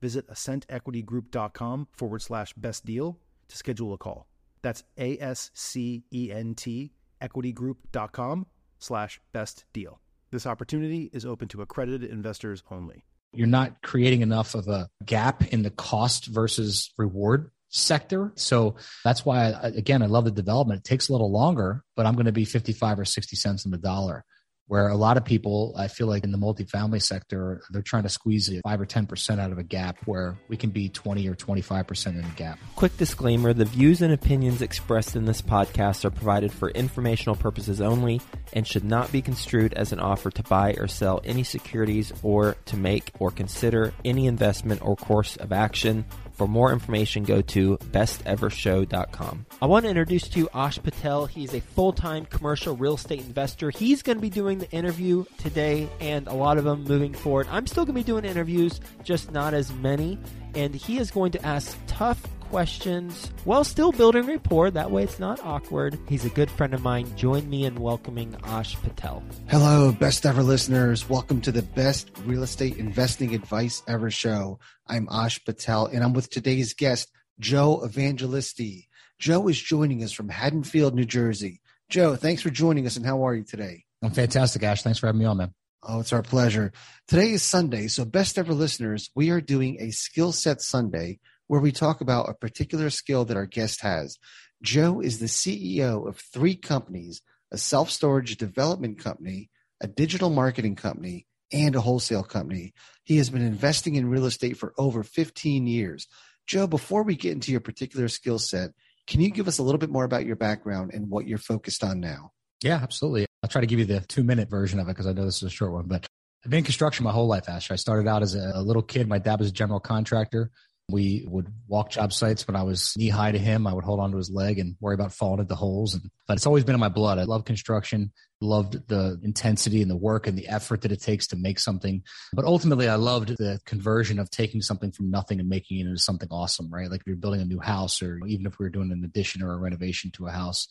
visit ascentequitygroup.com forward slash best deal to schedule a call. That's A S C E N T equitygroup.com slash best deal. This opportunity is open to accredited investors only. You're not creating enough of a gap in the cost versus reward sector. So that's why, again, I love the development. It takes a little longer, but I'm going to be 55 or 60 cents on the dollar where a lot of people, I feel like in the multifamily sector, they're trying to squeeze five or 10% out of a gap where we can be 20 or 25% in a gap. Quick disclaimer the views and opinions expressed in this podcast are provided for informational purposes only and should not be construed as an offer to buy or sell any securities or to make or consider any investment or course of action. For more information, go to bestevershow.com. I want to introduce to you Ash Patel. He's a full time commercial real estate investor. He's going to be doing the interview today and a lot of them moving forward. I'm still going to be doing interviews, just not as many. And he is going to ask tough questions while still building rapport. That way it's not awkward. He's a good friend of mine. Join me in welcoming Ash Patel. Hello, best ever listeners. Welcome to the best real estate investing advice ever show. I'm Ash Patel and I'm with today's guest, Joe Evangelisti. Joe is joining us from Haddonfield, New Jersey. Joe, thanks for joining us and how are you today? I'm fantastic, Ash. Thanks for having me on, man. Oh, it's our pleasure. Today is Sunday, so best ever listeners, we are doing a skill set Sunday where we talk about a particular skill that our guest has. Joe is the CEO of three companies a self storage development company, a digital marketing company, and a wholesale company. He has been investing in real estate for over 15 years. Joe, before we get into your particular skill set, can you give us a little bit more about your background and what you're focused on now? Yeah, absolutely. I'll try to give you the two minute version of it because I know this is a short one, but I've been in construction my whole life, Ash. I started out as a little kid. My dad was a general contractor. We would walk job sites when I was knee high to him. I would hold onto his leg and worry about falling into holes. And but it's always been in my blood. I love construction, loved the intensity and the work and the effort that it takes to make something. But ultimately, I loved the conversion of taking something from nothing and making it into something awesome, right? Like if you're building a new house, or even if we were doing an addition or a renovation to a house.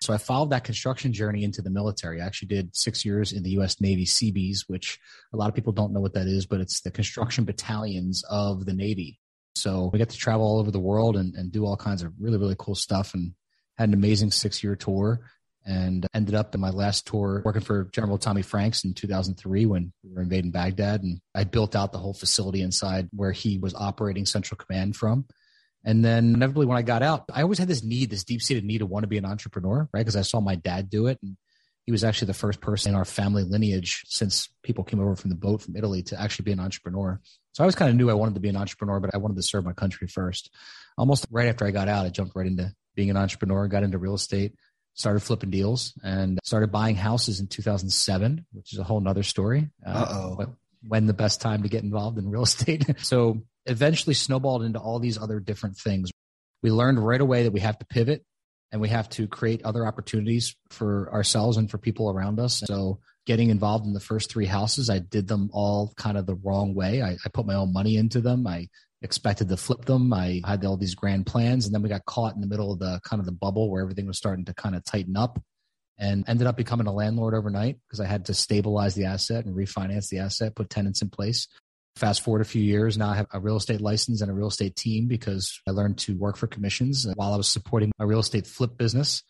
So I followed that construction journey into the military. I actually did six years in the U.S. Navy Seabees, which a lot of people don't know what that is, but it's the construction battalions of the Navy. So we got to travel all over the world and, and do all kinds of really, really cool stuff and had an amazing six year tour and ended up in my last tour working for General Tommy Franks in 2003 when we were invading Baghdad. And I built out the whole facility inside where he was operating Central Command from. And then inevitably when I got out, I always had this need, this deep seated need to want to be an entrepreneur, right? Because I saw my dad do it. And he was actually the first person in our family lineage since people came over from the boat from Italy to actually be an entrepreneur. So I always kind of knew I wanted to be an entrepreneur, but I wanted to serve my country first. Almost right after I got out, I jumped right into being an entrepreneur, got into real estate, started flipping deals, and started buying houses in 2007, which is a whole nother story. Uh oh. when the best time to get involved in real estate. so eventually snowballed into all these other different things. We learned right away that we have to pivot and we have to create other opportunities for ourselves and for people around us. So getting involved in the first three houses, I did them all kind of the wrong way. I, I put my own money into them. I expected to flip them. I had all these grand plans, and then we got caught in the middle of the kind of the bubble where everything was starting to kind of tighten up and ended up becoming a landlord overnight because I had to stabilize the asset and refinance the asset, put tenants in place. Fast forward a few years, now I have a real estate license and a real estate team because I learned to work for commissions while I was supporting a real estate flip business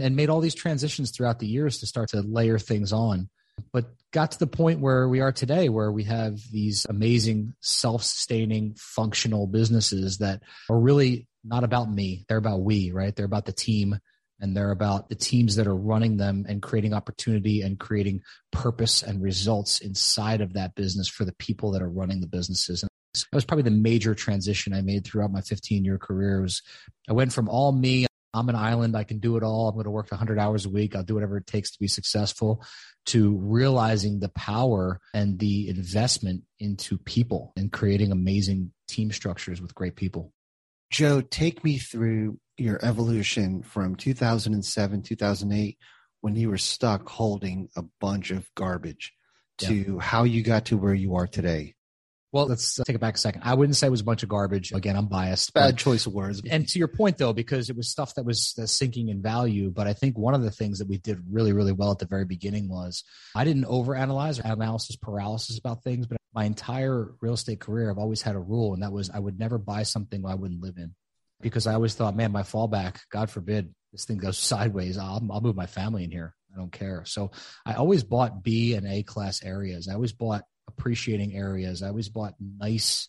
and made all these transitions throughout the years to start to layer things on but got to the point where we are today, where we have these amazing self sustaining functional businesses that are really not about me. They're about we, right? They're about the team and they're about the teams that are running them and creating opportunity and creating purpose and results inside of that business for the people that are running the businesses. And that was probably the major transition I made throughout my 15 year career was I went from all me, I'm an island, I can do it all. I'm going to work 100 hours a week. I'll do whatever it takes to be successful to realizing the power and the investment into people and creating amazing team structures with great people. Joe, take me through your evolution from 2007, 2008, when you were stuck holding a bunch of garbage to yeah. how you got to where you are today. Well, let's uh, take it back a second. I wouldn't say it was a bunch of garbage. Again, I'm biased. Bad but, choice of words. And to your point, though, because it was stuff that was uh, sinking in value. But I think one of the things that we did really, really well at the very beginning was I didn't overanalyze or analysis paralysis about things. But my entire real estate career, I've always had a rule, and that was I would never buy something I wouldn't live in because I always thought, man, my fallback, God forbid, this thing goes sideways. I'll, I'll move my family in here. I don't care. So I always bought B and A class areas. I always bought appreciating areas. I always bought nice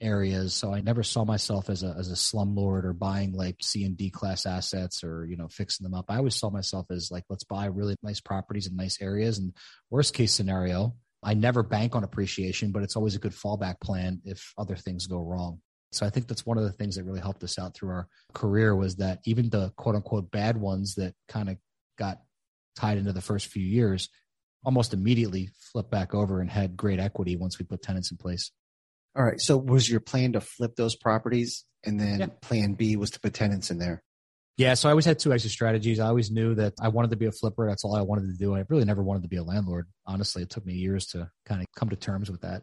areas. So I never saw myself as a as a slumlord or buying like C and D class assets or you know fixing them up. I always saw myself as like let's buy really nice properties in nice areas. And worst case scenario, I never bank on appreciation, but it's always a good fallback plan if other things go wrong. So I think that's one of the things that really helped us out through our career was that even the quote unquote bad ones that kind of got tied into the first few years almost immediately flipped back over and had great equity once we put tenants in place. All right. So was your plan to flip those properties and then yeah. plan B was to put tenants in there? Yeah, so I always had two exit strategies. I always knew that I wanted to be a flipper. That's all I wanted to do. I really never wanted to be a landlord. Honestly, it took me years to kind of come to terms with that.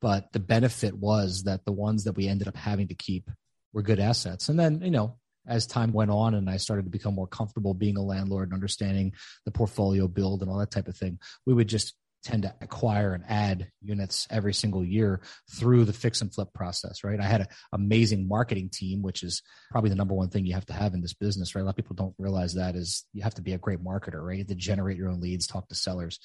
But the benefit was that the ones that we ended up having to keep were good assets. And then, you know, as time went on and I started to become more comfortable being a landlord and understanding the portfolio build and all that type of thing, we would just tend to acquire and add units every single year through the fix and flip process, right? I had an amazing marketing team, which is probably the number one thing you have to have in this business, right? A lot of people don't realize that is you have to be a great marketer, right? To generate your own leads, talk to sellers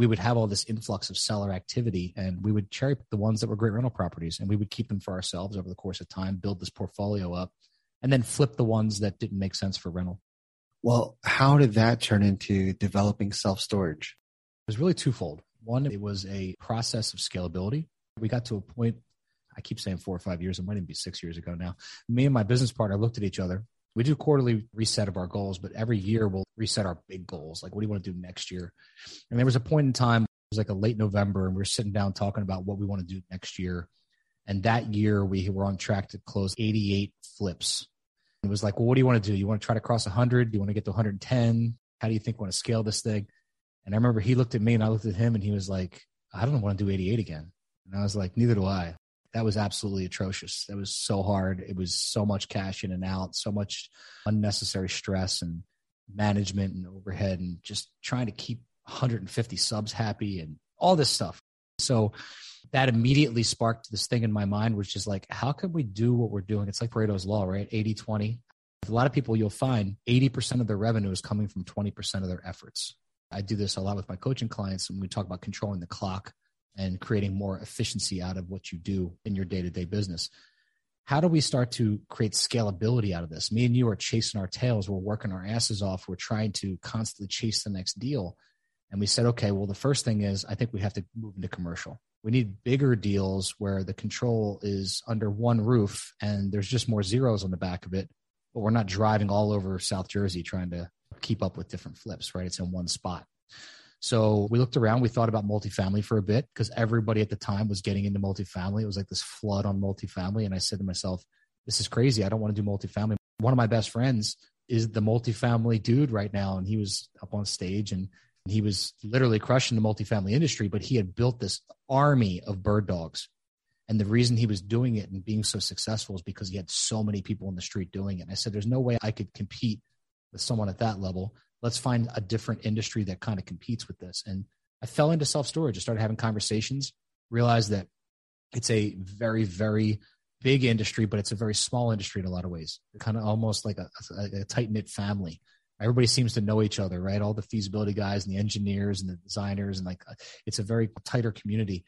we would have all this influx of seller activity and we would cherry pick the ones that were great rental properties and we would keep them for ourselves over the course of time, build this portfolio up, and then flip the ones that didn't make sense for rental. Well, how did that turn into developing self storage? Was really twofold. One, it was a process of scalability. We got to a point, I keep saying four or five years, it might even be six years ago now. Me and my business partner looked at each other we do quarterly reset of our goals, but every year we'll reset our big goals. Like, what do you want to do next year? And there was a point in time, it was like a late November, and we are sitting down talking about what we want to do next year. And that year we were on track to close 88 flips. It was like, well, what do you want to do? You want to try to cross 100? Do you want to get to 110? How do you think we want to scale this thing? And I remember he looked at me and I looked at him and he was like, I don't want to do 88 again. And I was like, neither do I that was absolutely atrocious. That was so hard. It was so much cash in and out, so much unnecessary stress and management and overhead and just trying to keep 150 subs happy and all this stuff. So that immediately sparked this thing in my mind, which is like, how can we do what we're doing? It's like Pareto's law, right? 80 20. A lot of people you'll find 80% of their revenue is coming from 20% of their efforts. I do this a lot with my coaching clients when we talk about controlling the clock and creating more efficiency out of what you do in your day to day business. How do we start to create scalability out of this? Me and you are chasing our tails. We're working our asses off. We're trying to constantly chase the next deal. And we said, okay, well, the first thing is I think we have to move into commercial. We need bigger deals where the control is under one roof and there's just more zeros on the back of it, but we're not driving all over South Jersey trying to keep up with different flips, right? It's in one spot. So we looked around, we thought about multifamily for a bit because everybody at the time was getting into multifamily. It was like this flood on multifamily. And I said to myself, this is crazy. I don't want to do multifamily. One of my best friends is the multifamily dude right now. And he was up on stage and he was literally crushing the multifamily industry, but he had built this army of bird dogs. And the reason he was doing it and being so successful is because he had so many people in the street doing it. And I said, there's no way I could compete with someone at that level let's find a different industry that kind of competes with this. And I fell into self storage. I started having conversations, realized that it's a very, very big industry, but it's a very small industry in a lot of ways. Kind of almost like a, a, a tight knit family. Everybody seems to know each other, right? All the feasibility guys and the engineers and the designers, and like it's a very tighter community.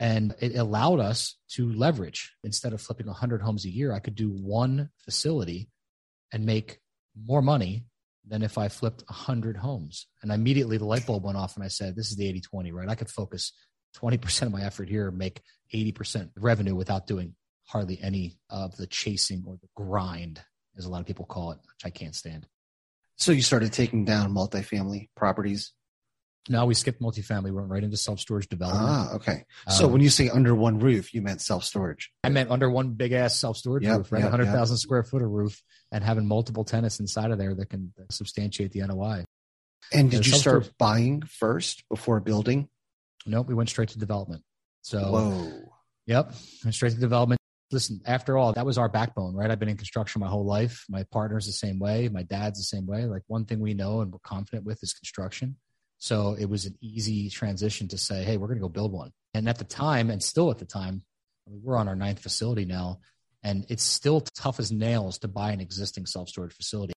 And it allowed us to leverage instead of flipping 100 homes a year, I could do one facility and make more money than if I flipped 100 homes. And immediately the light bulb went off and I said, this is the 80 20, right? I could focus 20% of my effort here, make 80% revenue without doing hardly any of the chasing or the grind, as a lot of people call it, which I can't stand. So you started taking down multifamily properties. Now we skipped multifamily, we went right into self storage development. Ah, okay. So Um, when you say under one roof, you meant self storage. I meant under one big ass self storage Yep, roof, right? yep, 100,000 square foot of roof and having multiple tenants inside of there that can substantiate the NOI. And did you start buying first before building? Nope, we went straight to development. So, Whoa. yep, went straight to development. Listen, after all, that was our backbone, right? I've been in construction my whole life. My partner's the same way. My dad's the same way. Like one thing we know and we're confident with is construction. So it was an easy transition to say, hey, we're going to go build one. And at the time, and still at the time, we're on our ninth facility now, and it's still tough as nails to buy an existing self storage facility.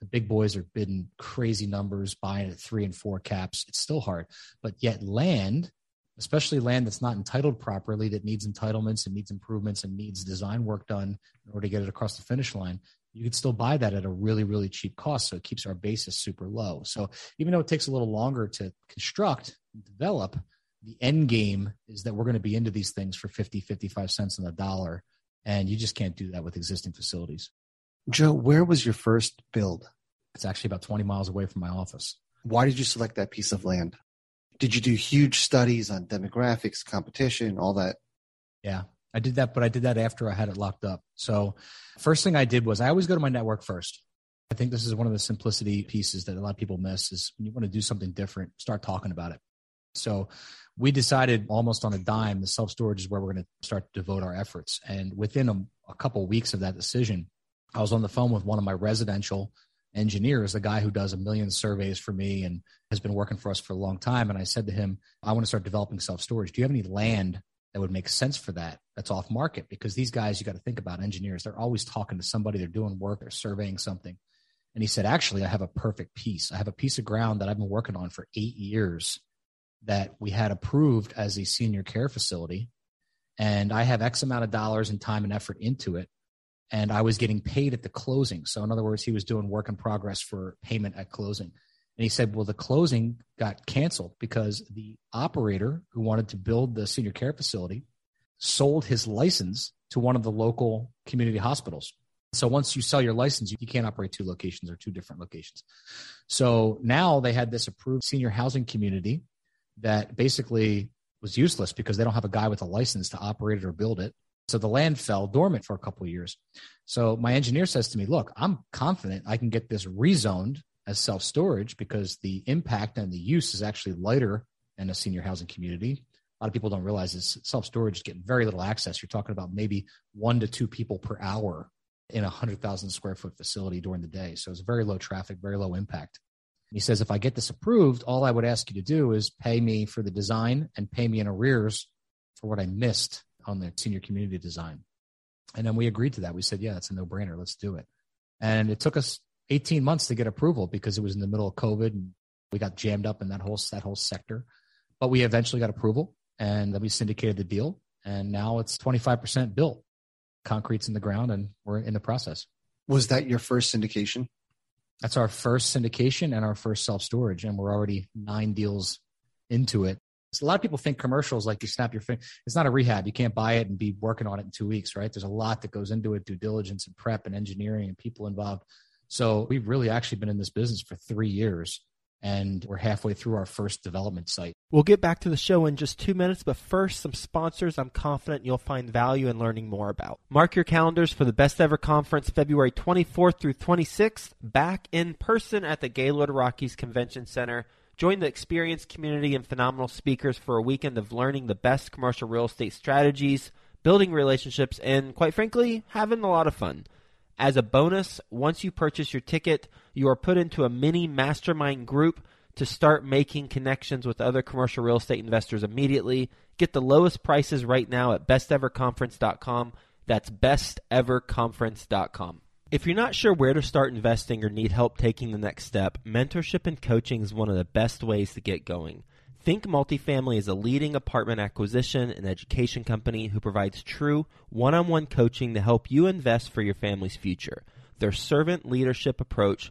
The big boys are bidding crazy numbers, buying at three and four caps. It's still hard. But yet, land, especially land that's not entitled properly, that needs entitlements and needs improvements and needs design work done in order to get it across the finish line, you could still buy that at a really, really cheap cost. So it keeps our basis super low. So even though it takes a little longer to construct and develop, the end game is that we're going to be into these things for 50, 55 cents on the dollar. And you just can't do that with existing facilities. Joe, where was your first build? It's actually about 20 miles away from my office. Why did you select that piece of land? Did you do huge studies on demographics, competition, all that? Yeah, I did that, but I did that after I had it locked up. So, first thing I did was I always go to my network first. I think this is one of the simplicity pieces that a lot of people miss is when you want to do something different, start talking about it. So, we decided almost on a dime the self storage is where we're going to start to devote our efforts. And within a, a couple of weeks of that decision, I was on the phone with one of my residential engineers, the guy who does a million surveys for me and has been working for us for a long time. And I said to him, I want to start developing self storage. Do you have any land that would make sense for that that's off market? Because these guys, you got to think about engineers, they're always talking to somebody, they're doing work, they're surveying something. And he said, Actually, I have a perfect piece. I have a piece of ground that I've been working on for eight years that we had approved as a senior care facility. And I have X amount of dollars and time and effort into it and I was getting paid at the closing. So, in other words, he was doing work in progress for payment at closing. And he said, Well, the closing got canceled because the operator who wanted to build the senior care facility sold his license to one of the local community hospitals. So, once you sell your license, you can't operate two locations or two different locations. So now they had this approved senior housing community that basically was useless because they don't have a guy with a license to operate it or build it. So the land fell dormant for a couple of years. So my engineer says to me, look, I'm confident I can get this rezoned as self storage because the impact and the use is actually lighter in a senior housing community. A lot of people don't realize is self storage is getting very little access. You're talking about maybe one to two people per hour in a hundred thousand square foot facility during the day. So it's very low traffic, very low impact. He says, if I get this approved, all I would ask you to do is pay me for the design and pay me in arrears for what I missed on the senior community design. And then we agreed to that. We said, yeah, that's a no brainer. Let's do it. And it took us 18 months to get approval because it was in the middle of COVID and we got jammed up in that whole, that whole sector. But we eventually got approval and then we syndicated the deal. And now it's 25% built. Concrete's in the ground and we're in the process. Was that your first syndication? That's our first syndication and our first self storage. And we're already nine deals into it. So a lot of people think commercials like you snap your finger. It's not a rehab. You can't buy it and be working on it in two weeks, right? There's a lot that goes into it, due diligence and prep and engineering and people involved. So we've really actually been in this business for three years and we're halfway through our first development site. We'll get back to the show in just two minutes, but first, some sponsors I'm confident you'll find value in learning more about. Mark your calendars for the Best Ever Conference February 24th through 26th, back in person at the Gaylord Rockies Convention Center. Join the experienced community and phenomenal speakers for a weekend of learning the best commercial real estate strategies, building relationships, and quite frankly, having a lot of fun. As a bonus, once you purchase your ticket, you are put into a mini mastermind group to start making connections with other commercial real estate investors immediately. Get the lowest prices right now at besteverconference.com. That's besteverconference.com. If you're not sure where to start investing or need help taking the next step, mentorship and coaching is one of the best ways to get going. Think Multifamily is a leading apartment acquisition and education company who provides true one on one coaching to help you invest for your family's future. Their servant leadership approach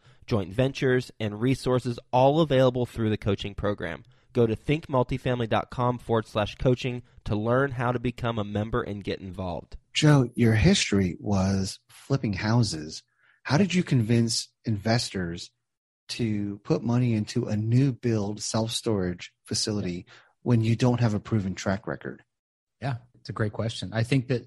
joint ventures, and resources all available through the coaching program. Go to thinkmultifamily.com forward slash coaching to learn how to become a member and get involved. Joe, your history was flipping houses. How did you convince investors to put money into a new build self storage facility when you don't have a proven track record? Yeah, it's a great question. I think that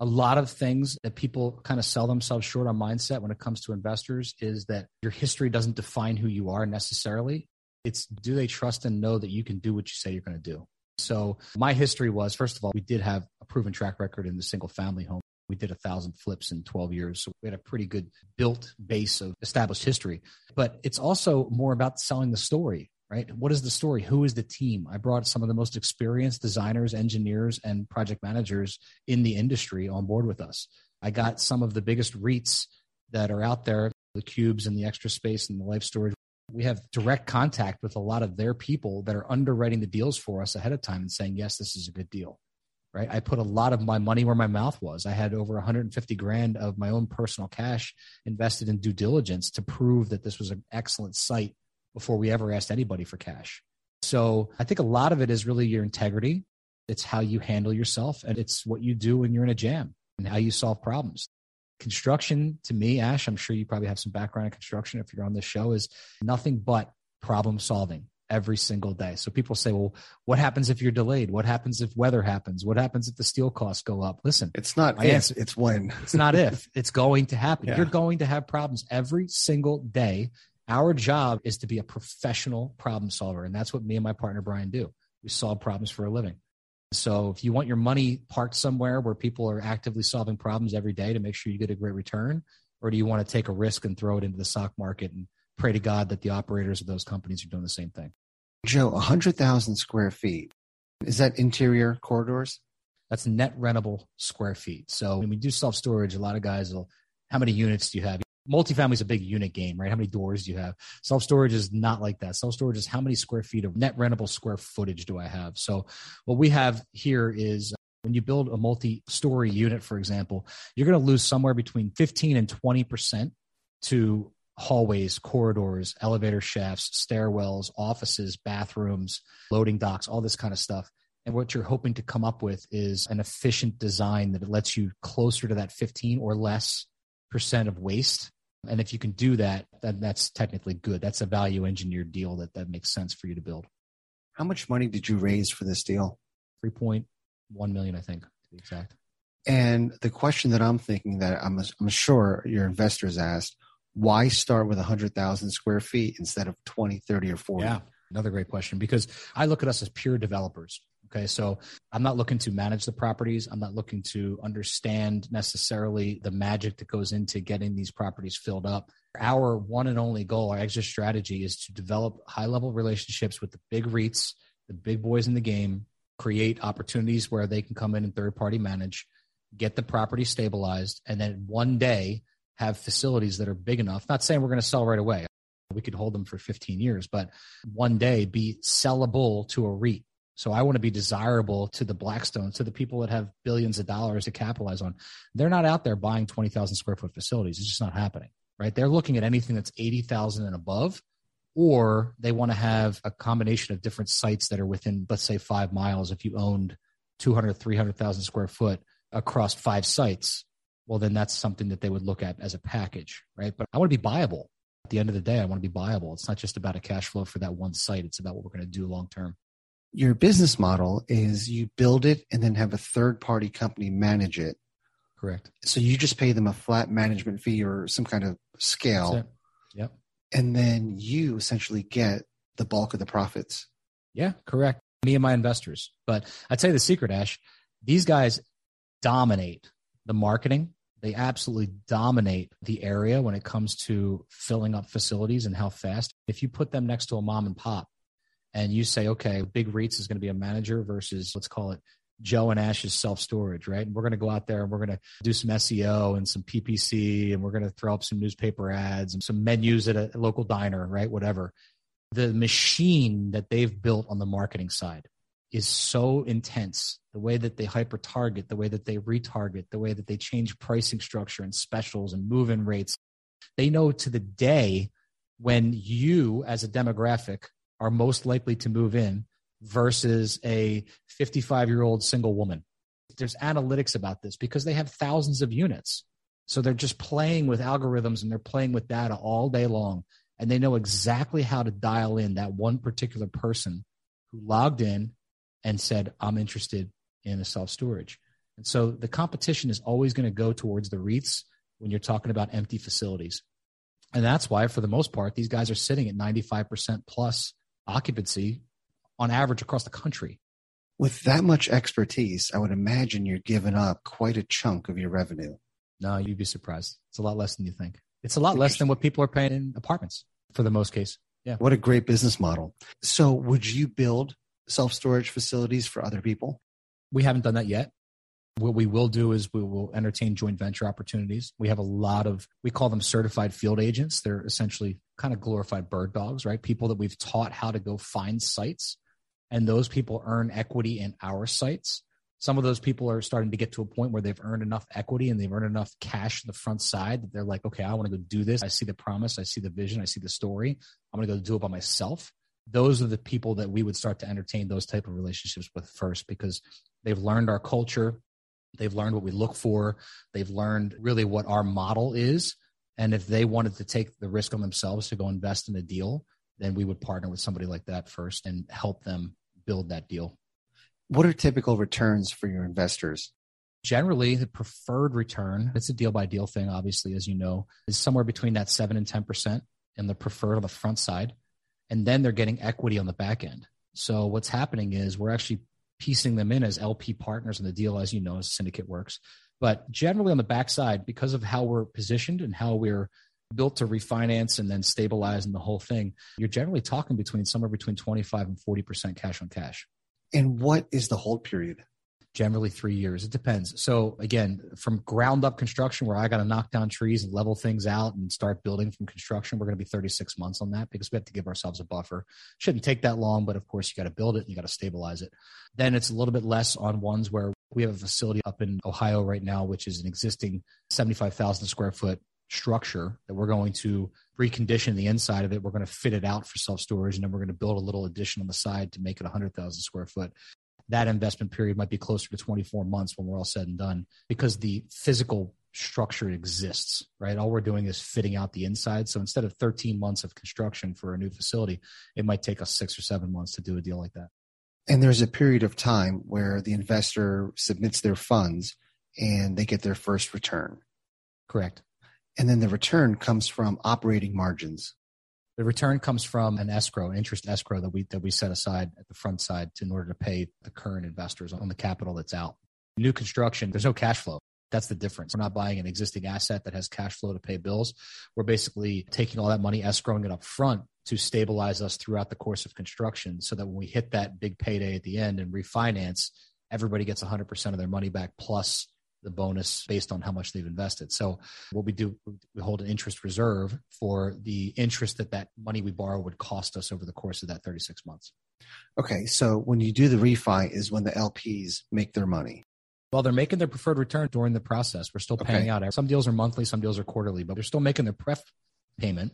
a lot of things that people kind of sell themselves short on mindset when it comes to investors is that your history doesn't define who you are necessarily. It's do they trust and know that you can do what you say you're going to do? So my history was, first of all, we did have a proven track record in the single family home. We did a thousand flips in 12 years. So we had a pretty good built base of established history. But it's also more about selling the story right? What is the story? Who is the team? I brought some of the most experienced designers, engineers, and project managers in the industry on board with us. I got some of the biggest REITs that are out there, the cubes and the extra space and the life storage. We have direct contact with a lot of their people that are underwriting the deals for us ahead of time and saying, yes, this is a good deal. Right. I put a lot of my money where my mouth was. I had over 150 grand of my own personal cash invested in due diligence to prove that this was an excellent site before we ever asked anybody for cash. So I think a lot of it is really your integrity. It's how you handle yourself and it's what you do when you're in a jam and how you solve problems. Construction to me, Ash, I'm sure you probably have some background in construction if you're on this show, is nothing but problem solving every single day. So people say, well, what happens if you're delayed? What happens if weather happens? What happens if the steel costs go up? Listen, it's not if, answer, it's when. it's not if, it's going to happen. Yeah. You're going to have problems every single day. Our job is to be a professional problem solver. And that's what me and my partner, Brian, do. We solve problems for a living. So if you want your money parked somewhere where people are actively solving problems every day to make sure you get a great return, or do you want to take a risk and throw it into the stock market and pray to God that the operators of those companies are doing the same thing? Joe, 100,000 square feet. Is that interior corridors? That's net rentable square feet. So when we do self storage, a lot of guys will, how many units do you have? Multifamily is a big unit game, right? How many doors do you have? Self storage is not like that. Self storage is how many square feet of net rentable square footage do I have? So what we have here is when you build a multi story unit, for example, you're going to lose somewhere between 15 and 20% to hallways, corridors, elevator shafts, stairwells, offices, bathrooms, loading docks, all this kind of stuff. And what you're hoping to come up with is an efficient design that lets you closer to that 15 or less percent of waste and if you can do that, then that's technically good. That's a value engineered deal that, that makes sense for you to build. How much money did you raise for this deal? 3.1 million, I think, to be exact. And the question that I'm thinking that I'm, I'm sure your investors asked, why start with 100,000 square feet instead of 20, 30, or 40? Yeah, another great question because I look at us as pure developers. Okay. So I'm not looking to manage the properties. I'm not looking to understand necessarily the magic that goes into getting these properties filled up. Our one and only goal, our exit strategy is to develop high level relationships with the big REITs, the big boys in the game, create opportunities where they can come in and third party manage, get the property stabilized, and then one day have facilities that are big enough. Not saying we're going to sell right away. We could hold them for 15 years, but one day be sellable to a REIT so I want to be desirable to the Blackstone, to the people that have billions of dollars to capitalize on. They're not out there buying 20,000 square foot facilities. It's just not happening, right? They're looking at anything that's 80,000 and above, or they want to have a combination of different sites that are within, let's say five miles. If you owned 200, 300,000 square foot across five sites, well, then that's something that they would look at as a package, right? But I want to be buyable. At the end of the day, I want to be buyable. It's not just about a cash flow for that one site. It's about what we're going to do long term your business model is you build it and then have a third party company manage it. Correct. So you just pay them a flat management fee or some kind of scale. Yep. And then you essentially get the bulk of the profits. Yeah, correct. Me and my investors. But I'd say the secret, Ash, these guys dominate the marketing. They absolutely dominate the area when it comes to filling up facilities and how fast. If you put them next to a mom and pop and you say, okay, Big REITs is going to be a manager versus let's call it Joe and Ash's self storage, right? And we're going to go out there and we're going to do some SEO and some PPC and we're going to throw up some newspaper ads and some menus at a local diner, right? Whatever. The machine that they've built on the marketing side is so intense. The way that they hyper target, the way that they retarget, the way that they change pricing structure and specials and move in rates. They know to the day when you, as a demographic, are most likely to move in versus a 55 year old single woman. There's analytics about this because they have thousands of units. So they're just playing with algorithms and they're playing with data all day long. And they know exactly how to dial in that one particular person who logged in and said, I'm interested in a self storage. And so the competition is always going to go towards the REITs when you're talking about empty facilities. And that's why, for the most part, these guys are sitting at 95% plus occupancy on average across the country. With that much expertise, I would imagine you're giving up quite a chunk of your revenue. No, you'd be surprised. It's a lot less than you think. It's a lot less than what people are paying in apartments for the most case. Yeah. What a great business model. So, would you build self storage facilities for other people? We haven't done that yet. What we will do is we will entertain joint venture opportunities. We have a lot of, we call them certified field agents. They're essentially kind of glorified bird dogs, right? People that we've taught how to go find sites and those people earn equity in our sites. Some of those people are starting to get to a point where they've earned enough equity and they've earned enough cash in the front side that they're like, okay, I want to go do this. I see the promise, I see the vision, I see the story. I'm going to go do it by myself. Those are the people that we would start to entertain those type of relationships with first because they've learned our culture, they've learned what we look for, they've learned really what our model is. And if they wanted to take the risk on themselves to go invest in a deal, then we would partner with somebody like that first and help them build that deal. What are typical returns for your investors? Generally, the preferred return, it's a deal by deal thing, obviously, as you know, is somewhere between that 7 and 10% in the preferred on the front side. And then they're getting equity on the back end. So what's happening is we're actually piecing them in as LP partners in the deal, as you know, as syndicate works. But generally on the backside, because of how we're positioned and how we're built to refinance and then stabilize and the whole thing, you're generally talking between somewhere between 25 and 40% cash on cash. And what is the hold period? Generally three years. It depends. So again, from ground up construction where I got to knock down trees and level things out and start building from construction, we're going to be 36 months on that because we have to give ourselves a buffer. Shouldn't take that long, but of course you got to build it and you got to stabilize it. Then it's a little bit less on ones where we have a facility up in Ohio right now, which is an existing 75,000 square foot structure that we're going to recondition the inside of it. We're going to fit it out for self storage, and then we're going to build a little addition on the side to make it 100,000 square foot. That investment period might be closer to 24 months when we're all said and done because the physical structure exists, right? All we're doing is fitting out the inside. So instead of 13 months of construction for a new facility, it might take us six or seven months to do a deal like that. And there's a period of time where the investor submits their funds and they get their first return. Correct and then the return comes from operating margins. The return comes from an escrow, interest escrow that we that we set aside at the front side to, in order to pay the current investors on the capital that's out. New construction, there's no cash flow. That's the difference. We're not buying an existing asset that has cash flow to pay bills. We're basically taking all that money, escrowing it up front to stabilize us throughout the course of construction so that when we hit that big payday at the end and refinance, everybody gets 100% of their money back plus the bonus based on how much they've invested. So what we do, we hold an interest reserve for the interest that that money we borrow would cost us over the course of that 36 months. Okay. So when you do the refi is when the LPs make their money. Well, they're making their preferred return during the process. We're still paying okay. out. Some deals are monthly, some deals are quarterly, but they're still making their pref payment.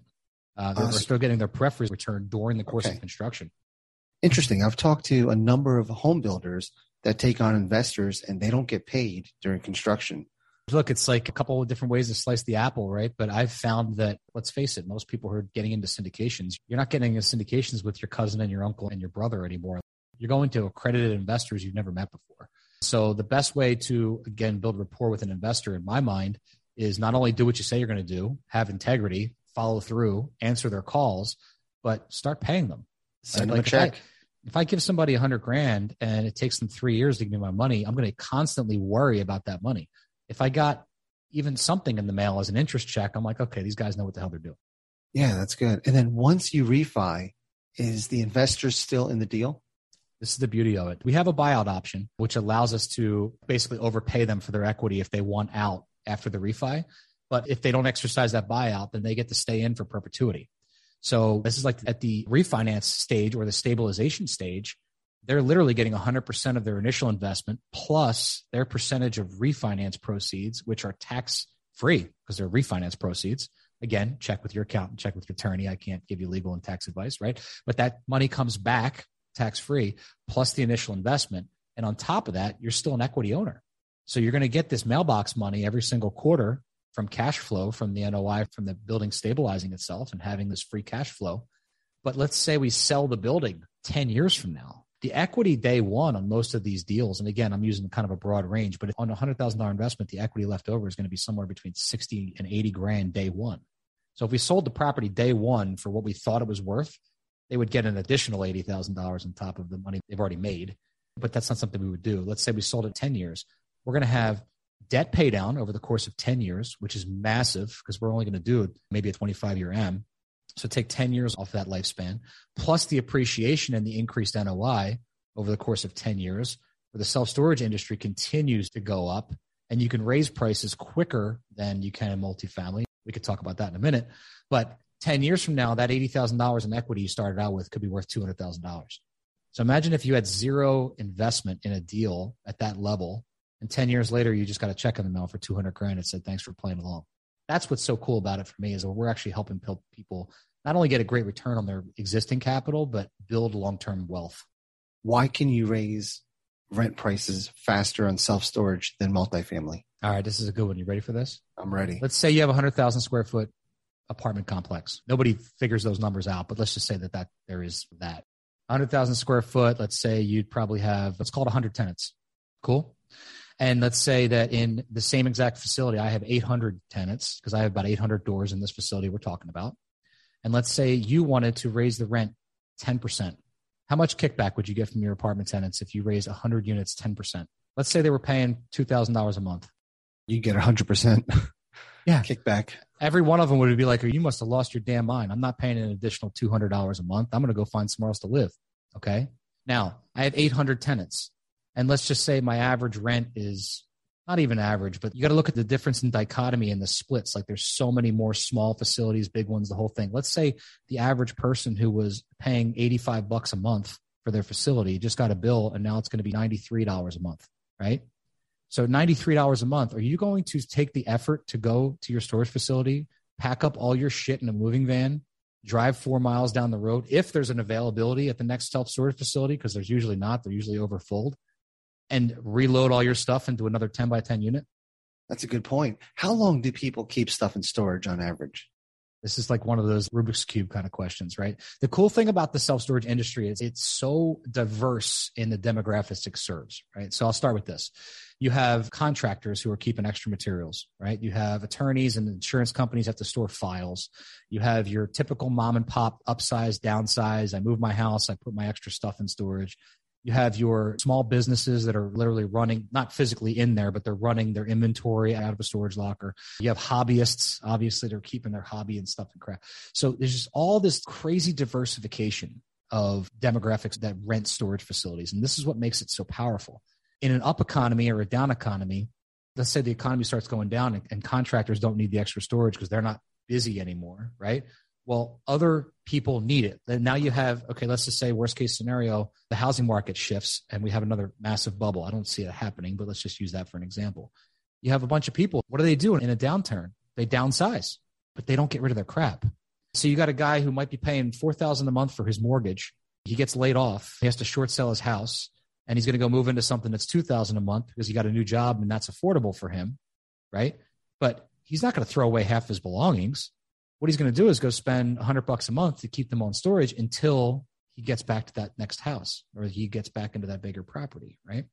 Uh, they're, uh, they're, still getting their pref return during the course okay. of construction. Interesting. I've talked to a number of home builders that take on investors and they don't get paid during construction. Look, it's like a couple of different ways to slice the apple, right? But I've found that, let's face it, most people who are getting into syndications, you're not getting into syndications with your cousin and your uncle and your brother anymore. You're going to accredited investors you've never met before. So the best way to, again, build rapport with an investor, in my mind, is not only do what you say you're going to do, have integrity, follow through, answer their calls, but start paying them. Send Like, them a if check. If I give somebody a hundred grand and it takes them three years to give me my money, I'm going to constantly worry about that money. If I got even something in the mail as an interest check, I'm like, okay, these guys know what the hell they're doing. yeah, that's good. And then once you refi, is the investor still in the deal? This is the beauty of it. We have a buyout option, which allows us to basically overpay them for their equity if they want out after the refi. But if they don't exercise that buyout, then they get to stay in for perpetuity. So this is like at the refinance stage or the stabilization stage, they're literally getting 100% of their initial investment plus their percentage of refinance proceeds, which are tax free because they're refinance proceeds. Again, check with your accountant, check with your attorney. I can't give you legal and tax advice, right? But that money comes back tax free plus the initial investment. And on top of that, you're still an equity owner. So you're going to get this mailbox money every single quarter from cash flow from the NOI from the building stabilizing itself and having this free cash flow. But let's say we sell the building 10 years from now. The equity day one on most of these deals, and again, I'm using kind of a broad range, but on a $100,000 investment, the equity left over is going to be somewhere between 60 and 80 grand day one. So if we sold the property day one for what we thought it was worth, they would get an additional $80,000 on top of the money they've already made. But that's not something we would do. Let's say we sold it 10 years. We're going to have debt pay down over the course of 10 years, which is massive because we're only going to do maybe a 25 year M. So take 10 years off that lifespan, plus the appreciation and the increased NOI over the course of 10 years, where the self storage industry continues to go up and you can raise prices quicker than you can in multifamily. We could talk about that in a minute. But 10 years from now, that $80,000 in equity you started out with could be worth $200,000. So imagine if you had zero investment in a deal at that level, and 10 years later, you just got a check in the mail for 200 grand and said, thanks for playing along. That's what's so cool about it for me is we're actually helping people not only get a great return on their existing capital, but build long term wealth. Why can you raise rent prices faster on self storage than multifamily? All right, this is a good one. You ready for this? I'm ready. Let's say you have a 100,000 square foot apartment complex. Nobody figures those numbers out, but let's just say that, that there is that. 100,000 square foot, let's say you'd probably have, let's call it 100 tenants. Cool. And let's say that in the same exact facility, I have 800 tenants because I have about 800 doors in this facility we're talking about. And let's say you wanted to raise the rent 10%. How much kickback would you get from your apartment tenants if you raised 100 units 10%? Let's say they were paying $2,000 a month. You get 100% Yeah. kickback. Every one of them would be like, you must have lost your damn mind. I'm not paying an additional $200 a month. I'm going to go find somewhere else to live. Okay. Now I have 800 tenants. And let's just say my average rent is not even average, but you got to look at the difference in dichotomy and the splits. Like there's so many more small facilities, big ones, the whole thing. Let's say the average person who was paying 85 bucks a month for their facility just got a bill and now it's going to be $93 a month, right? So $93 a month. Are you going to take the effort to go to your storage facility, pack up all your shit in a moving van, drive four miles down the road if there's an availability at the next self storage facility? Because there's usually not, they're usually overfull, and reload all your stuff into another 10 by 10 unit? That's a good point. How long do people keep stuff in storage on average? This is like one of those Rubik's Cube kind of questions, right? The cool thing about the self storage industry is it's so diverse in the demographics it serves, right? So I'll start with this. You have contractors who are keeping extra materials, right? You have attorneys and insurance companies have to store files. You have your typical mom and pop upsize, downsize. I move my house, I put my extra stuff in storage. You have your small businesses that are literally running, not physically in there, but they're running their inventory out of a storage locker. You have hobbyists, obviously, they're keeping their hobby and stuff and crap. So there's just all this crazy diversification of demographics that rent storage facilities. And this is what makes it so powerful. In an up economy or a down economy, let's say the economy starts going down and, and contractors don't need the extra storage because they're not busy anymore, right? Well, other people need it. Then now you have, okay, let's just say worst case scenario, the housing market shifts and we have another massive bubble. I don't see it happening, but let's just use that for an example. You have a bunch of people. What do they do in a downturn? They downsize, but they don't get rid of their crap. So you got a guy who might be paying 4000 a month for his mortgage. He gets laid off. He has to short sell his house and he's going to go move into something that's 2000 a month because he got a new job and that's affordable for him, right? But he's not going to throw away half his belongings. What he's going to do is go spend 100 bucks a month to keep them on storage until he gets back to that next house or he gets back into that bigger property, right?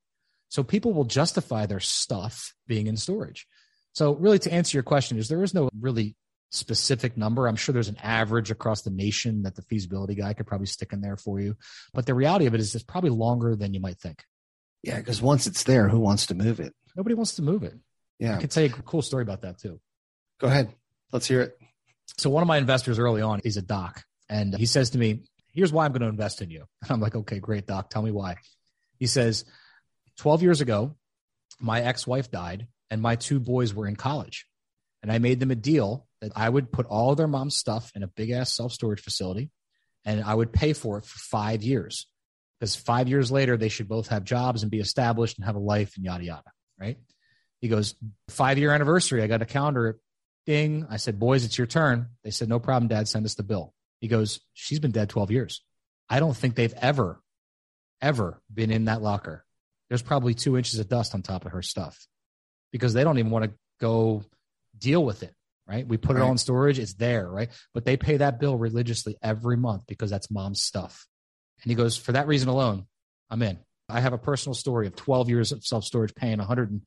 So people will justify their stuff being in storage. So really to answer your question is there is no really specific number. I'm sure there's an average across the nation that the feasibility guy could probably stick in there for you. But the reality of it is it's probably longer than you might think. Yeah, because once it's there, who wants to move it? Nobody wants to move it. Yeah. I could tell you a cool story about that too. Go ahead. Let's hear it. So one of my investors early on, he's a doc, and he says to me, "Here's why I'm going to invest in you." And I'm like, "Okay, great, doc. Tell me why." He says, "12 years ago, my ex-wife died, and my two boys were in college, and I made them a deal that I would put all of their mom's stuff in a big ass self storage facility, and I would pay for it for five years." Because five years later, they should both have jobs and be established and have a life and yada yada. Right? He goes, five year anniversary. I got a calendar Ding. I said, boys, it's your turn. They said, no problem, dad. Send us the bill. He goes, she's been dead 12 years. I don't think they've ever, ever been in that locker. There's probably two inches of dust on top of her stuff because they don't even want to go deal with it. Right. We put right. it all in storage. It's there. Right. But they pay that bill religiously every month because that's mom's stuff. And he goes, for that reason alone, I'm in. I have a personal story of 12 years of self storage paying 100 and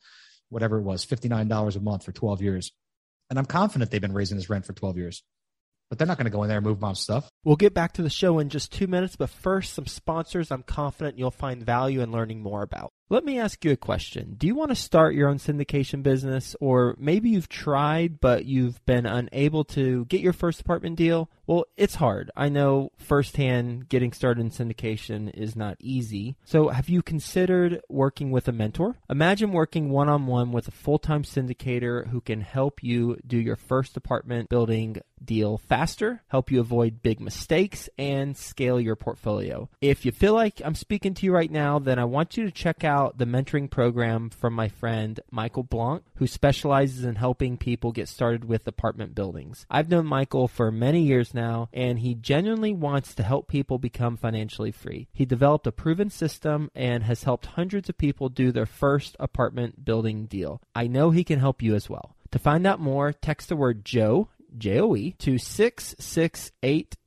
whatever it was, $59 a month for 12 years. And I'm confident they've been raising this rent for 12 years. But they're not going to go in there and move mom's stuff. We'll get back to the show in just two minutes, but first, some sponsors I'm confident you'll find value in learning more about. Let me ask you a question. Do you want to start your own syndication business, or maybe you've tried but you've been unable to get your first apartment deal? Well, it's hard. I know firsthand getting started in syndication is not easy. So, have you considered working with a mentor? Imagine working one on one with a full time syndicator who can help you do your first apartment building deal faster, help you avoid big mistakes, and scale your portfolio. If you feel like I'm speaking to you right now, then I want you to check out the mentoring program from my friend Michael Blank, who specializes in helping people get started with apartment buildings. I've known Michael for many years now, and he genuinely wants to help people become financially free. He developed a proven system and has helped hundreds of people do their first apartment building deal. I know he can help you as well. To find out more, text the word Joe, J O E, to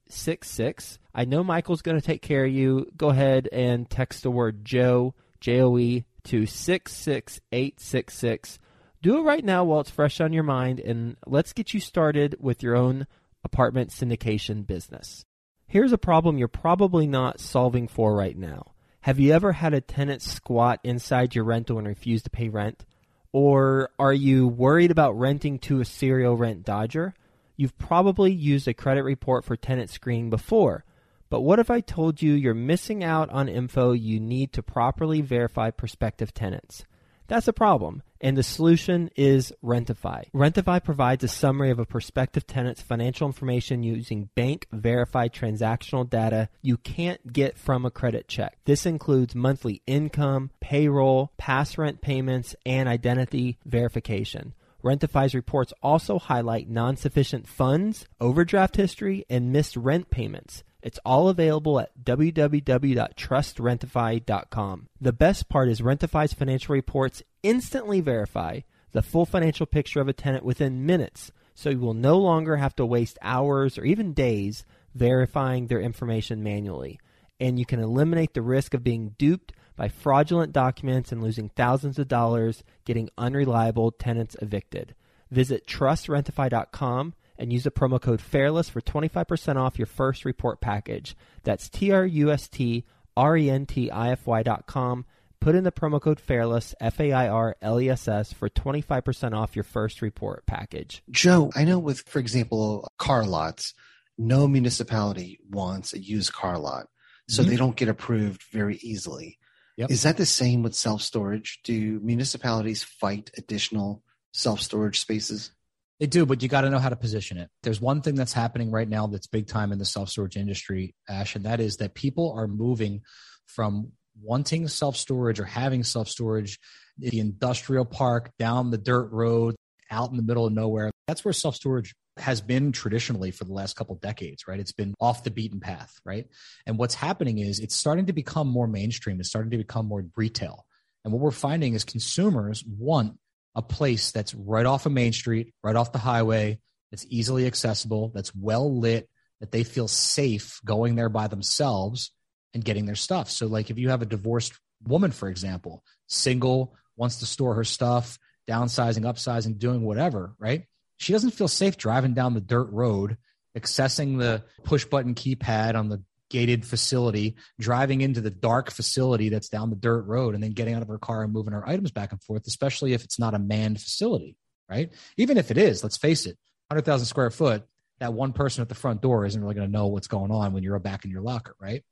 66866. I know Michael's going to take care of you. Go ahead and text the word Joe JOE to 66866. Do it right now while it's fresh on your mind, and let's get you started with your own apartment syndication business. Here's a problem you're probably not solving for right now. Have you ever had a tenant squat inside your rental and refuse to pay rent? Or are you worried about renting to a serial rent dodger? You've probably used a credit report for tenant screening before but what if I told you you're missing out on info you need to properly verify prospective tenants? That's a problem, and the solution is Rentify. Rentify provides a summary of a prospective tenant's financial information using bank verified transactional data you can't get from a credit check. This includes monthly income, payroll, past rent payments, and identity verification. Rentify's reports also highlight non sufficient funds, overdraft history, and missed rent payments. It's all available at www.trustrentify.com. The best part is Rentify's financial reports instantly verify the full financial picture of a tenant within minutes, so you will no longer have to waste hours or even days verifying their information manually. And you can eliminate the risk of being duped by fraudulent documents and losing thousands of dollars getting unreliable tenants evicted. Visit trustrentify.com and use the promo code FAIRLESS for 25% off your first report package. That's T R U S T R E N T I F Y dot com. Put in the promo code FAIRLESS, F A I R L E S S, for 25% off your first report package. Joe, I know with, for example, car lots, no municipality wants a used car lot, so mm-hmm. they don't get approved very easily. Yep. Is that the same with self storage? Do municipalities fight additional self storage spaces? They do, but you got to know how to position it. There's one thing that's happening right now that's big time in the self storage industry, Ash, and that is that people are moving from wanting self storage or having self storage in the industrial park down the dirt road out in the middle of nowhere. That's where self storage has been traditionally for the last couple decades, right? It's been off the beaten path, right? And what's happening is it's starting to become more mainstream. It's starting to become more retail. And what we're finding is consumers want a place that's right off of Main Street, right off the highway, that's easily accessible, that's well lit, that they feel safe going there by themselves and getting their stuff. So, like if you have a divorced woman, for example, single, wants to store her stuff, downsizing, upsizing, doing whatever, right? She doesn't feel safe driving down the dirt road, accessing the push button keypad on the gated facility, driving into the dark facility that's down the dirt road, and then getting out of her car and moving her items back and forth, especially if it's not a manned facility, right? Even if it is, let's face it, 100,000 square foot, that one person at the front door isn't really going to know what's going on when you're back in your locker, right?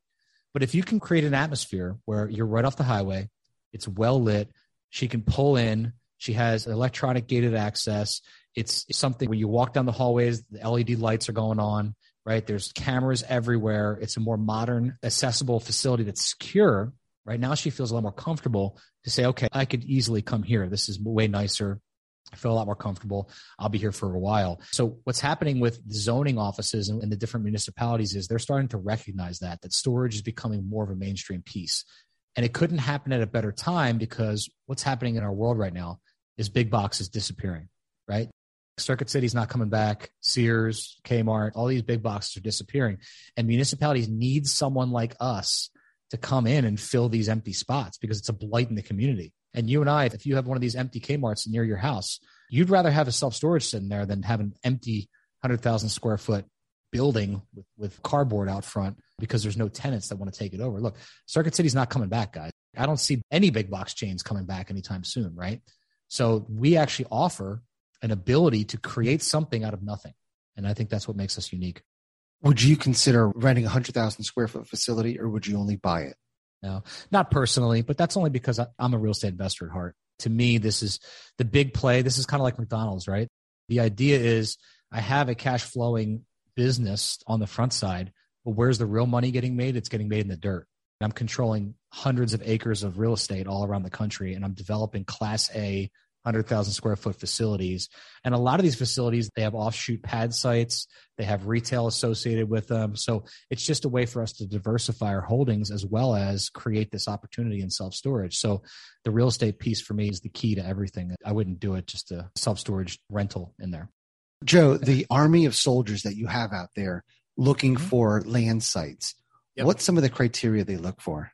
But if you can create an atmosphere where you're right off the highway, it's well lit, she can pull in, she has electronic gated access. It's something where you walk down the hallways, the LED lights are going on, right? There's cameras everywhere. It's a more modern, accessible facility that's secure. Right now, she feels a lot more comfortable to say, okay, I could easily come here. This is way nicer. I feel a lot more comfortable. I'll be here for a while. So what's happening with zoning offices and, the different municipalities is they're starting to recognize that that storage is becoming more of a mainstream piece. And it couldn't happen at a better time because what's happening in our world right now is big boxes disappearing, right? Circuit City's not coming back. Sears, Kmart, all these big boxes are disappearing. And municipalities need someone like us to come in and fill these empty spots because it's a blight in the community. And you and I, if you have one of these empty Kmarts near your house, you'd rather have a self storage sitting there than have an empty 100,000 square foot building with, with cardboard out front because there's no tenants that want to take it over. Look, Circuit City's not coming back, guys. I don't see any big box chains coming back anytime soon, right? So we actually offer an ability to create something out of nothing. And I think that's what makes us unique. Would you consider renting a 100,000 square foot facility or would you only buy it? No, not personally, but that's only because I'm a real estate investor at heart. To me, this is the big play. This is kind of like McDonald's, right? The idea is I have a cash flowing business on the front side, but where's the real money getting made? It's getting made in the dirt. I'm controlling hundreds of acres of real estate all around the country, and I'm developing Class A 100,000 square foot facilities. And a lot of these facilities, they have offshoot pad sites, they have retail associated with them. So it's just a way for us to diversify our holdings as well as create this opportunity in self storage. So the real estate piece for me is the key to everything. I wouldn't do it just a self storage rental in there. Joe, the army of soldiers that you have out there looking mm-hmm. for land sites, yep. what's some of the criteria they look for?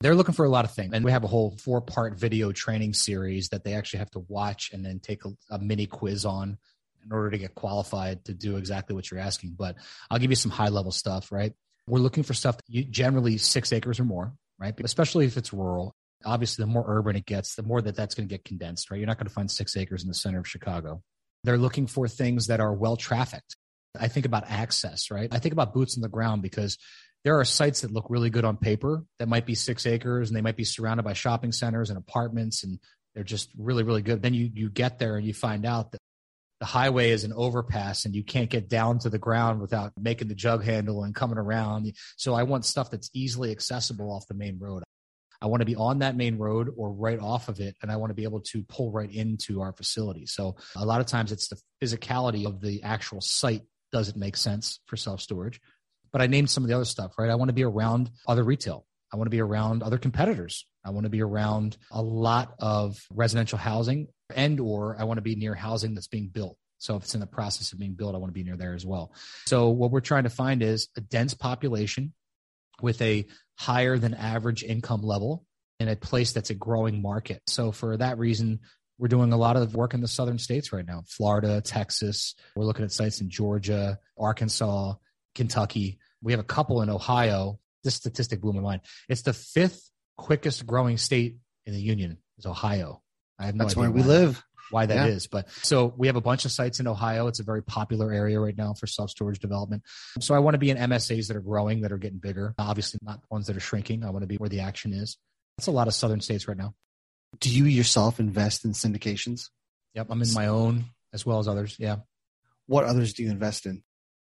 They're looking for a lot of things. And we have a whole four part video training series that they actually have to watch and then take a, a, mini quiz on in order to get qualified to do exactly what you're asking. But I'll give you some high level stuff, right? We're looking for stuff generally six acres or more, right? Especially if it's rural. Obviously, the more urban it gets, the more that that's going to get condensed, right? You're not going to find six acres in the center of Chicago. They're looking for things that are well trafficked. I think about access, right? I think about boots on the ground because there are sites that look really good on paper that might be six acres and they might be surrounded by shopping centers and apartments and they're just really really good. Then you you get there and you find out that the highway is an overpass and you can't get down to the ground without making the jug handle and coming around. So i want stuff that's easily accessible off the main road. I want to be on that main road or right off of it and i want to be able to pull right into our facility. So a lot of times it's the physicality of the actual site doesn't make sense for self storage but I named some of the other stuff, right? I want to be around other retail. I want to be around other competitors. I want to be around a lot of residential housing and or I want to be near housing that's being built. So if it's in the process of being built, I want to be near there as well. So what we're trying to find is a dense population with a higher than average income level in a place that's a growing market. So for that reason, we're doing a lot of work in the southern states right now Florida, Texas. We're looking at sites in Georgia, Arkansas, Kentucky. We have a couple in Ohio. This statistic blew my mind. It's the fifth quickest growing state in the union is Ohio. I have no That's where we live. Why that yeah. is, but so we have a bunch of sites in Ohio. It's a very popular area right now for self storage development. So I want to be in MSAs that are growing, that are getting bigger. Obviously, not ones that are shrinking. I want to be where the action is. That's a lot of southern states right now. Do you yourself invest in syndications? Yep, I'm in my own as well as others. Yeah. What others do you invest in?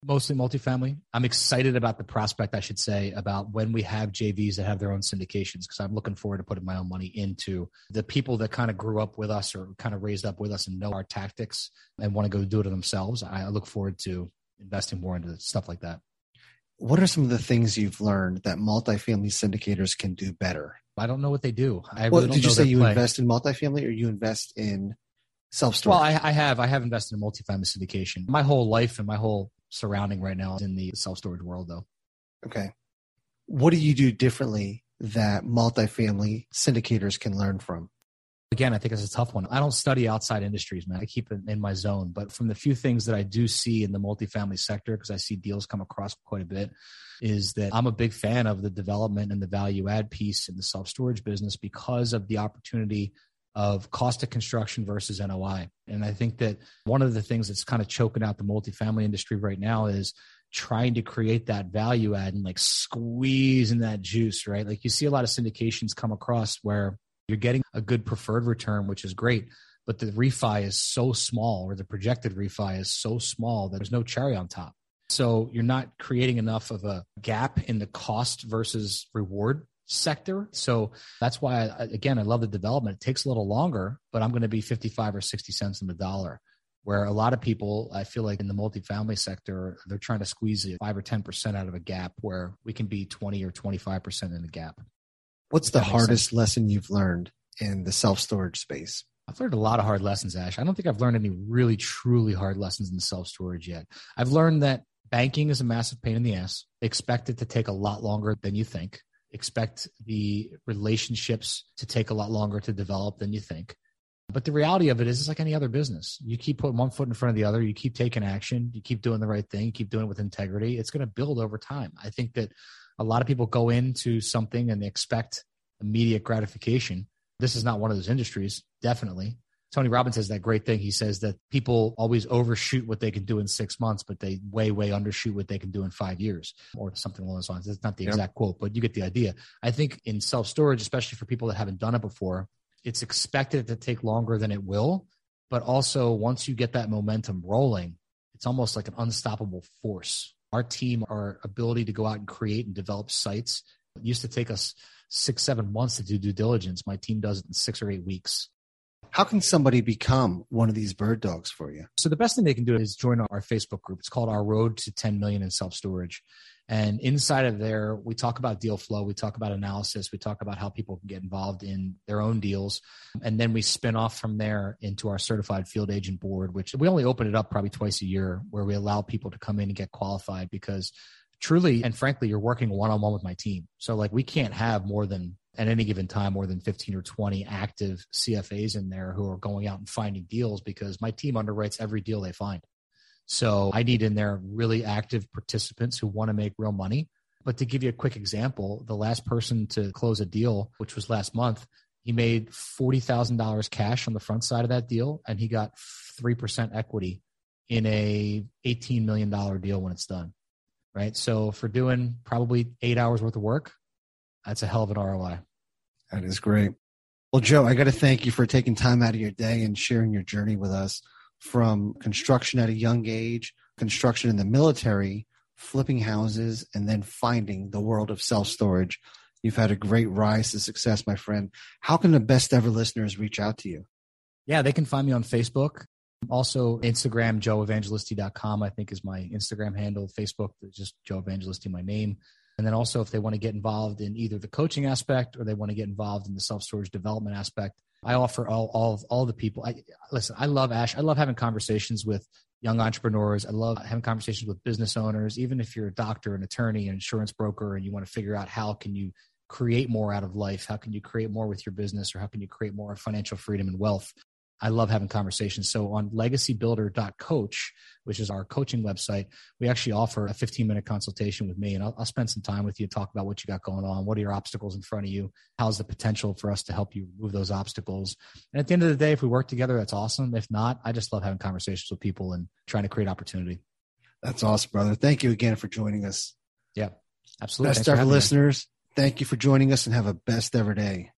Mostly multifamily. I'm excited about the prospect, I should say, about when we have JVs that have their own syndications because I'm looking forward to putting my own money into the people that kind of grew up with us or kind of raised up with us and know our tactics and want to go do it themselves. I look forward to investing more into stuff like that. What are some of the things you've learned that multifamily syndicators can do better? I don't know what they do. I well, really did you say you play. invest in multifamily or you invest in self storage? Well, I, I, have. I have invested in multifamily syndication. My whole life and my whole surrounding right now in the self storage world, though. Okay. What do you do differently that multifamily syndicators can learn from? Again, I think it's a tough one. I don't study outside industries, man. I keep it in my zone. But from the few things that I do see in the multifamily sector, because I see deals come across quite a bit, is that I'm a big fan of the development and the value add piece in the self storage business because of the opportunity of cost of construction versus NOI. And I think that one of the things that's kind of choking out the multifamily industry right now is trying to create that value add and like squeezing that juice, right? Like you see a lot of syndications come across where you're getting a good preferred return, which is great, but the refi is so small or the projected refi is so small that there's no cherry on top. So you're not creating enough of a gap in the cost versus reward sector. So that's why, I, again, I love the development. It takes a little longer, but I'm going to be 55 or 60 cents on the dollar. Where a lot of people, I feel like in the multifamily sector, they're trying to squeeze five or 10% out of a gap where we can be 20 or 25% in the gap. What's the hardest sense. lesson you've learned in the self storage space? I've learned a lot of hard lessons, Ash. I don't think I've learned any really, truly hard lessons in self storage yet. I've learned that banking is a massive pain in the ass. Expect it to take a lot longer than you think expect the relationships to take a lot longer to develop than you think. But the reality of it is, it's like any other business. You keep putting one foot in front of the other, you keep taking action, you keep doing the right thing, you keep doing it with integrity. It's going to build over time. I think that a lot of people go into something and they expect immediate gratification. This is not one of those industries, definitely. Tony Robbins has that great thing. He says that people always overshoot what they can do in six months, but they way, way undershoot what they can do in five years or something along those lines. It's not the exact quote, but you get the idea. I think in self storage, especially for people that haven't done it before, it's expected to take longer than it will. But also, once you get that momentum rolling, it's almost like an unstoppable force. Our team, our ability to go out and create and develop sites used to take us six, seven months to do due diligence. My team does it in six or eight weeks. How can somebody become one of these bird dogs for you? So the best thing they can do is join our Facebook group. It's called Our Road to 10 Million in Self Storage. And inside of there, we talk about deal flow, we talk about analysis, we talk about how people can get involved in their own deals. And then we spin off from there into our certified field agent board, which we only open it up probably twice a year, where we allow people to come in and get qualified because truly and frankly, you're working one on one with my team. So like we can't have more than at any given time more than 15 or 20 active CFAs in there who are going out and finding deals because my team underwrites every deal they find. So I need in there really active participants who want to make real money. But to give you a quick example, the last person to close a deal, which was last month, he made $40,000 cash on the front side of that deal and he got 3% equity in a $18 million deal when it's done. Right. So for doing probably eight hours worth of work, that's a hell of an ROI. That is great. Well, Joe, I got to thank you for taking time out of your day and sharing your journey with us from construction at a young age, construction in the military, flipping houses, and then finding the world of self storage. You've had a great rise to success, my friend. How can the best ever listeners reach out to you? Yeah, they can find me on Facebook. Also, Instagram, joeevangelisti.com, I think is my Instagram handle. Facebook, just Joe Evangelisti, my name. And then also, if they want to get involved in either the coaching aspect or they want to get involved in the self storage development aspect, I offer all all all the people. I listen. I love Ash. I love having conversations with young entrepreneurs. I love having conversations with business owners. Even if you're a doctor, an attorney, an insurance broker, and you want to figure out how can you create more out of life, how can you create more with your business, or how can you create more financial freedom and wealth. I love having conversations. So on legacybuilder.coach, which is our coaching website, we actually offer a 15 minute consultation with me and I'll, I'll, spend some time with you, talk about what you got going on. What are your obstacles in front of you? How's the potential for us to help you move those obstacles? And at the end of the day, if we work together, that's awesome. If not, I just love having conversations with people and trying to create opportunity. That's awesome, brother. Thank you again for joining us. Yeah, absolutely. Best ever listeners. Me. Thank you for joining us and have a best ever day.